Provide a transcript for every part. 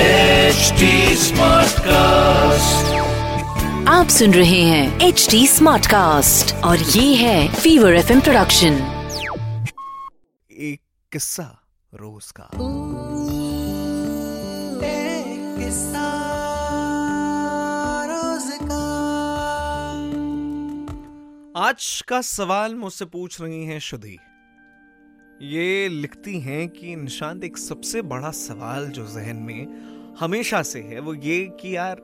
HD Smartcast. आप सुन रहे हैं एच डी स्मार्ट कास्ट और ये है फीवर एफ़ प्रोडक्शन एक किस्सा रोज का। आज का सवाल मुझसे पूछ रही हैं शुद्धि ये लिखती हैं कि निशांत, एक सबसे बड़ा सवाल जो जहन में हमेशा से है, वो ये कि यार,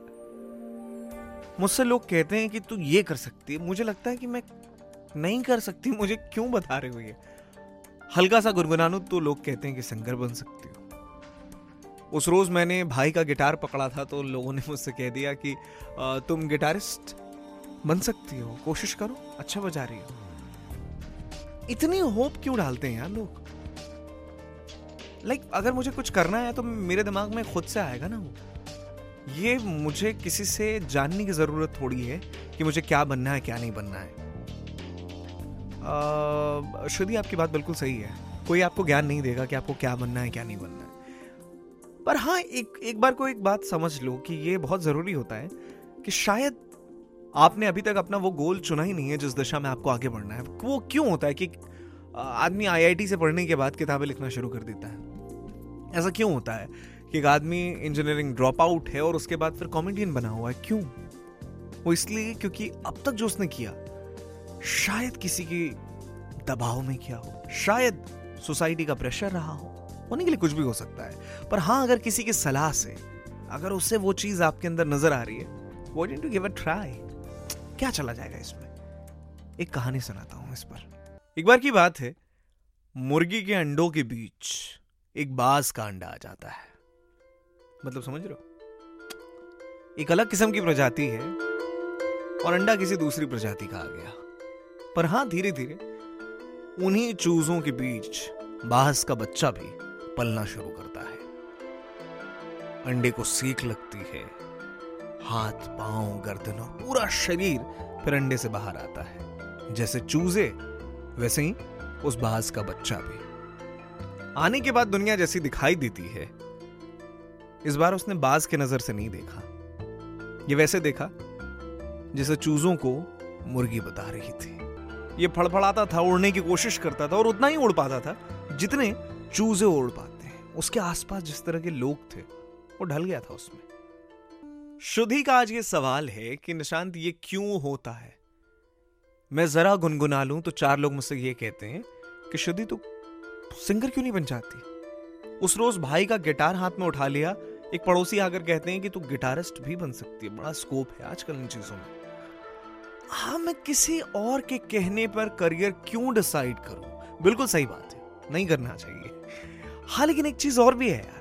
मुझसे लोग कहते हैं कि तू ये कर सकती है। मुझे लगता है कि मैं नहीं कर सकती, मुझे क्यों बता रहे हो ये? हल्का सा गुनगुनानू तो लोग कहते हैं कि सिंगर बन सकती हो। उस रोज मैंने भाई का गिटार पकड़ा था तो लोगों ने मुझसे कह दिया कि तुम गिटारिस्ट बन सकती हो, कोशिश करो अच्छा बजा रही हो। इतनी होप क्यों डालते हैं यार लोग? लाइक like, अगर मुझे कुछ करना है तो मेरे दिमाग में खुद से आएगा ना वो। ये मुझे किसी से जानने की ज़रूरत थोड़ी है कि मुझे क्या बनना है क्या नहीं बनना है। श्रुति आपकी बात बिल्कुल सही है। कोई आपको ज्ञान नहीं देगा कि आपको क्या बनना है क्या नहीं बनना है। पर हाँ एक एक बार को एक बात समझ लो कि ये बहुत ज़रूरी होता है कि शायद आपने अभी तक अपना वो गोल चुना ही नहीं है जिस दिशा में आपको आगे बढ़ना है। वो क्यों होता है कि आदमी आईआईटी से पढ़ने के बाद किताबें लिखना शुरू कर देता है? ऐसा क्यों होता है कि एक आदमी इंजीनियरिंग ड्रॉप आउट है और उसके बाद फिर कॉमेडियन बना हुआ है? क्यों? वो इसलिए क्योंकि अब तक जो उसने किया, शायद किसी के दबाव में किया हो, शायद सोसाइटी का प्रेशर रहा हो, होने के लिए कुछ भी हो सकता है। पर हाँ अगर किसी की सलाह से, अगर उससे वो चीज़ आपके अंदर नज़र आ रही है, वो टू गिव अ ट्राई क्या चला जाएगा इसमें? एक कहानी सुनाता हूँ इस पर। एक बार की बात है, मुर्गी के अंडों के बीच एक बाज का अंडा आ जाता है। मतलब समझ रहे हो? एक अलग किस्म की प्रजाति है और अंडा किसी दूसरी प्रजाति का आ गया। पर हाँ धीरे धीरे उन्हीं चूजों के बीच बाज का बच्चा भी पलना शुरू करता है। अंडे को सीख लगती है हाथ, पाँव, गर्दन और पूरा शरीर फिर अंडे से बाहर आता है। जैसे चूजे, वैसे ही उस बाज का बच्चा भी। आने के बाद दुनिया जैसी दिखाई देती है। इस बार उसने बाज के नज़र से नहीं देखा। ये वैसे देखा जैसे चूजों को मुर्गी बता रही थी। ये फड़फड़ाता था, उड़ने की कोशिश करता था और उतना ही उड़ पाता था जितने चूजे उड़ पाते हैं। उसके आसपास जिस तरह के लोग थे, वो ढल गया था उसमें। शुद्धि का आज ये सवाल है कि निशांत, ये क्यों होता है? मैं जरा गुनगुना लूँ तो चार लोग मुझसे ये कहते हैं कि शुद्धि तू सिंगर क्यों नहीं बन जाती? उस रोज भाई का गिटार हाथ में उठा लिया, एक पड़ोसी आकर कहते हैं कि तू गिटारिस्ट भी बन सकती है, बड़ा स्कोप है आजकल इन चीज़ों में। हाँ मैं किसी और के कहने पर करियर क्यों डिसाइड करूँ? बिल्कुल सही बात है, नहीं करना चाहिए। हाँ लेकिन एक चीज़ और भी है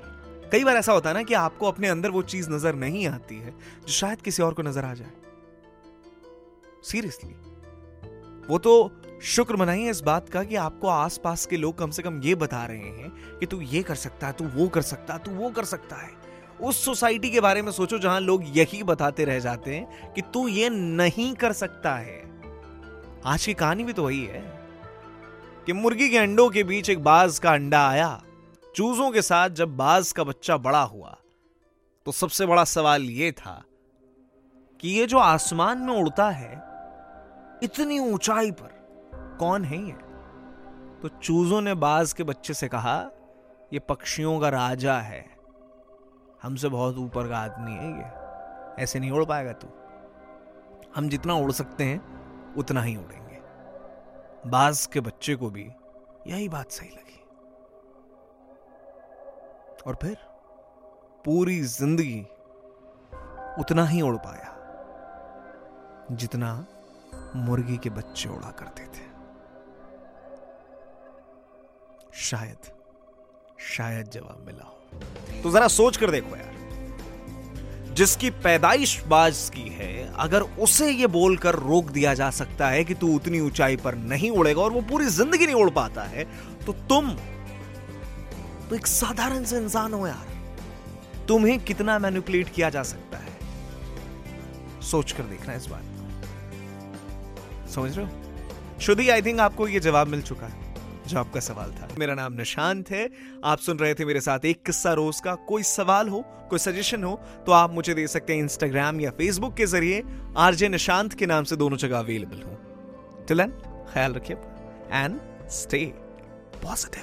कई बार ऐसा होता है ना कि आपको अपने अंदर वो चीज़ नज़र नहीं आती है, जो शायद किसी और को नज़र आ जाए। सीरियसली वो तो शुक्र मनाइए इस बात का कि आपको आसपास के लोग कम से कम ये बता रहे हैं कि तू ये कर सकता है, तू वो कर सकता है, तू वो कर सकता है। उस सोसाइटी के बारे में सोचो जहाँ लोग यही बताते रह जाते हैं कि तू ये नहीं कर सकता है। आज की कहानी भी तो वही है कि मुर्गी के अंडों के बीच एक बाज का अंडा आया। चूजों के साथ जब बाज का बच्चा बड़ा हुआ तो सबसे बड़ा सवाल यह था कि ये जो आसमान में उड़ता है, इतनी ऊंचाई पर कौन है ये? तो चूजों ने बाज के बच्चे से कहा, ये पक्षियों का राजा है। हमसे बहुत ऊपर का आदमी है ये। ऐसे नहीं उड़ पाएगा तू। हम जितना उड़ सकते हैं, उतना ही उड़ेंगे। बाज के बच्चे को भी यही बात सही लगी। और फिर पूरी ज़िंदगी उतना ही उड़ पाया जितना मुर्गी के बच्चे उड़ा करते थे। शायद शायद जवाब मिला हो। तो जरा सोच कर देखो यार। जिसकी पैदाइश बाज की है, अगर उसे ये बोलकर रोक दिया जा सकता है कि तू उतनी ऊंचाई पर नहीं उड़ेगा और वो पूरी ज़िंदगी नहीं उड़ पाता है तो तुम तो एक साधारण से इंसान हो यार। तुम्हें कितना मैनिपुलेट किया जा सकता है? सोच कर देखना इस बात समझ रहे हो? शुद्धि आई थिंक आपको ये जवाब मिल चुका है, जो आपका सवाल था। मेरा नाम निशांत है। आप सुन रहे थे मेरे साथ एक किस्सा रोज का। कोई सवाल हो, कोई सजेशन हो तो आप मुझे दे सकते हैं इंस्टाग्राम या फेसबुक के ज़रिए। आरजे निशांत के नाम से दोनों जगह अवेलेबल हूँ। टिल ख्याल रखिए। And stay positive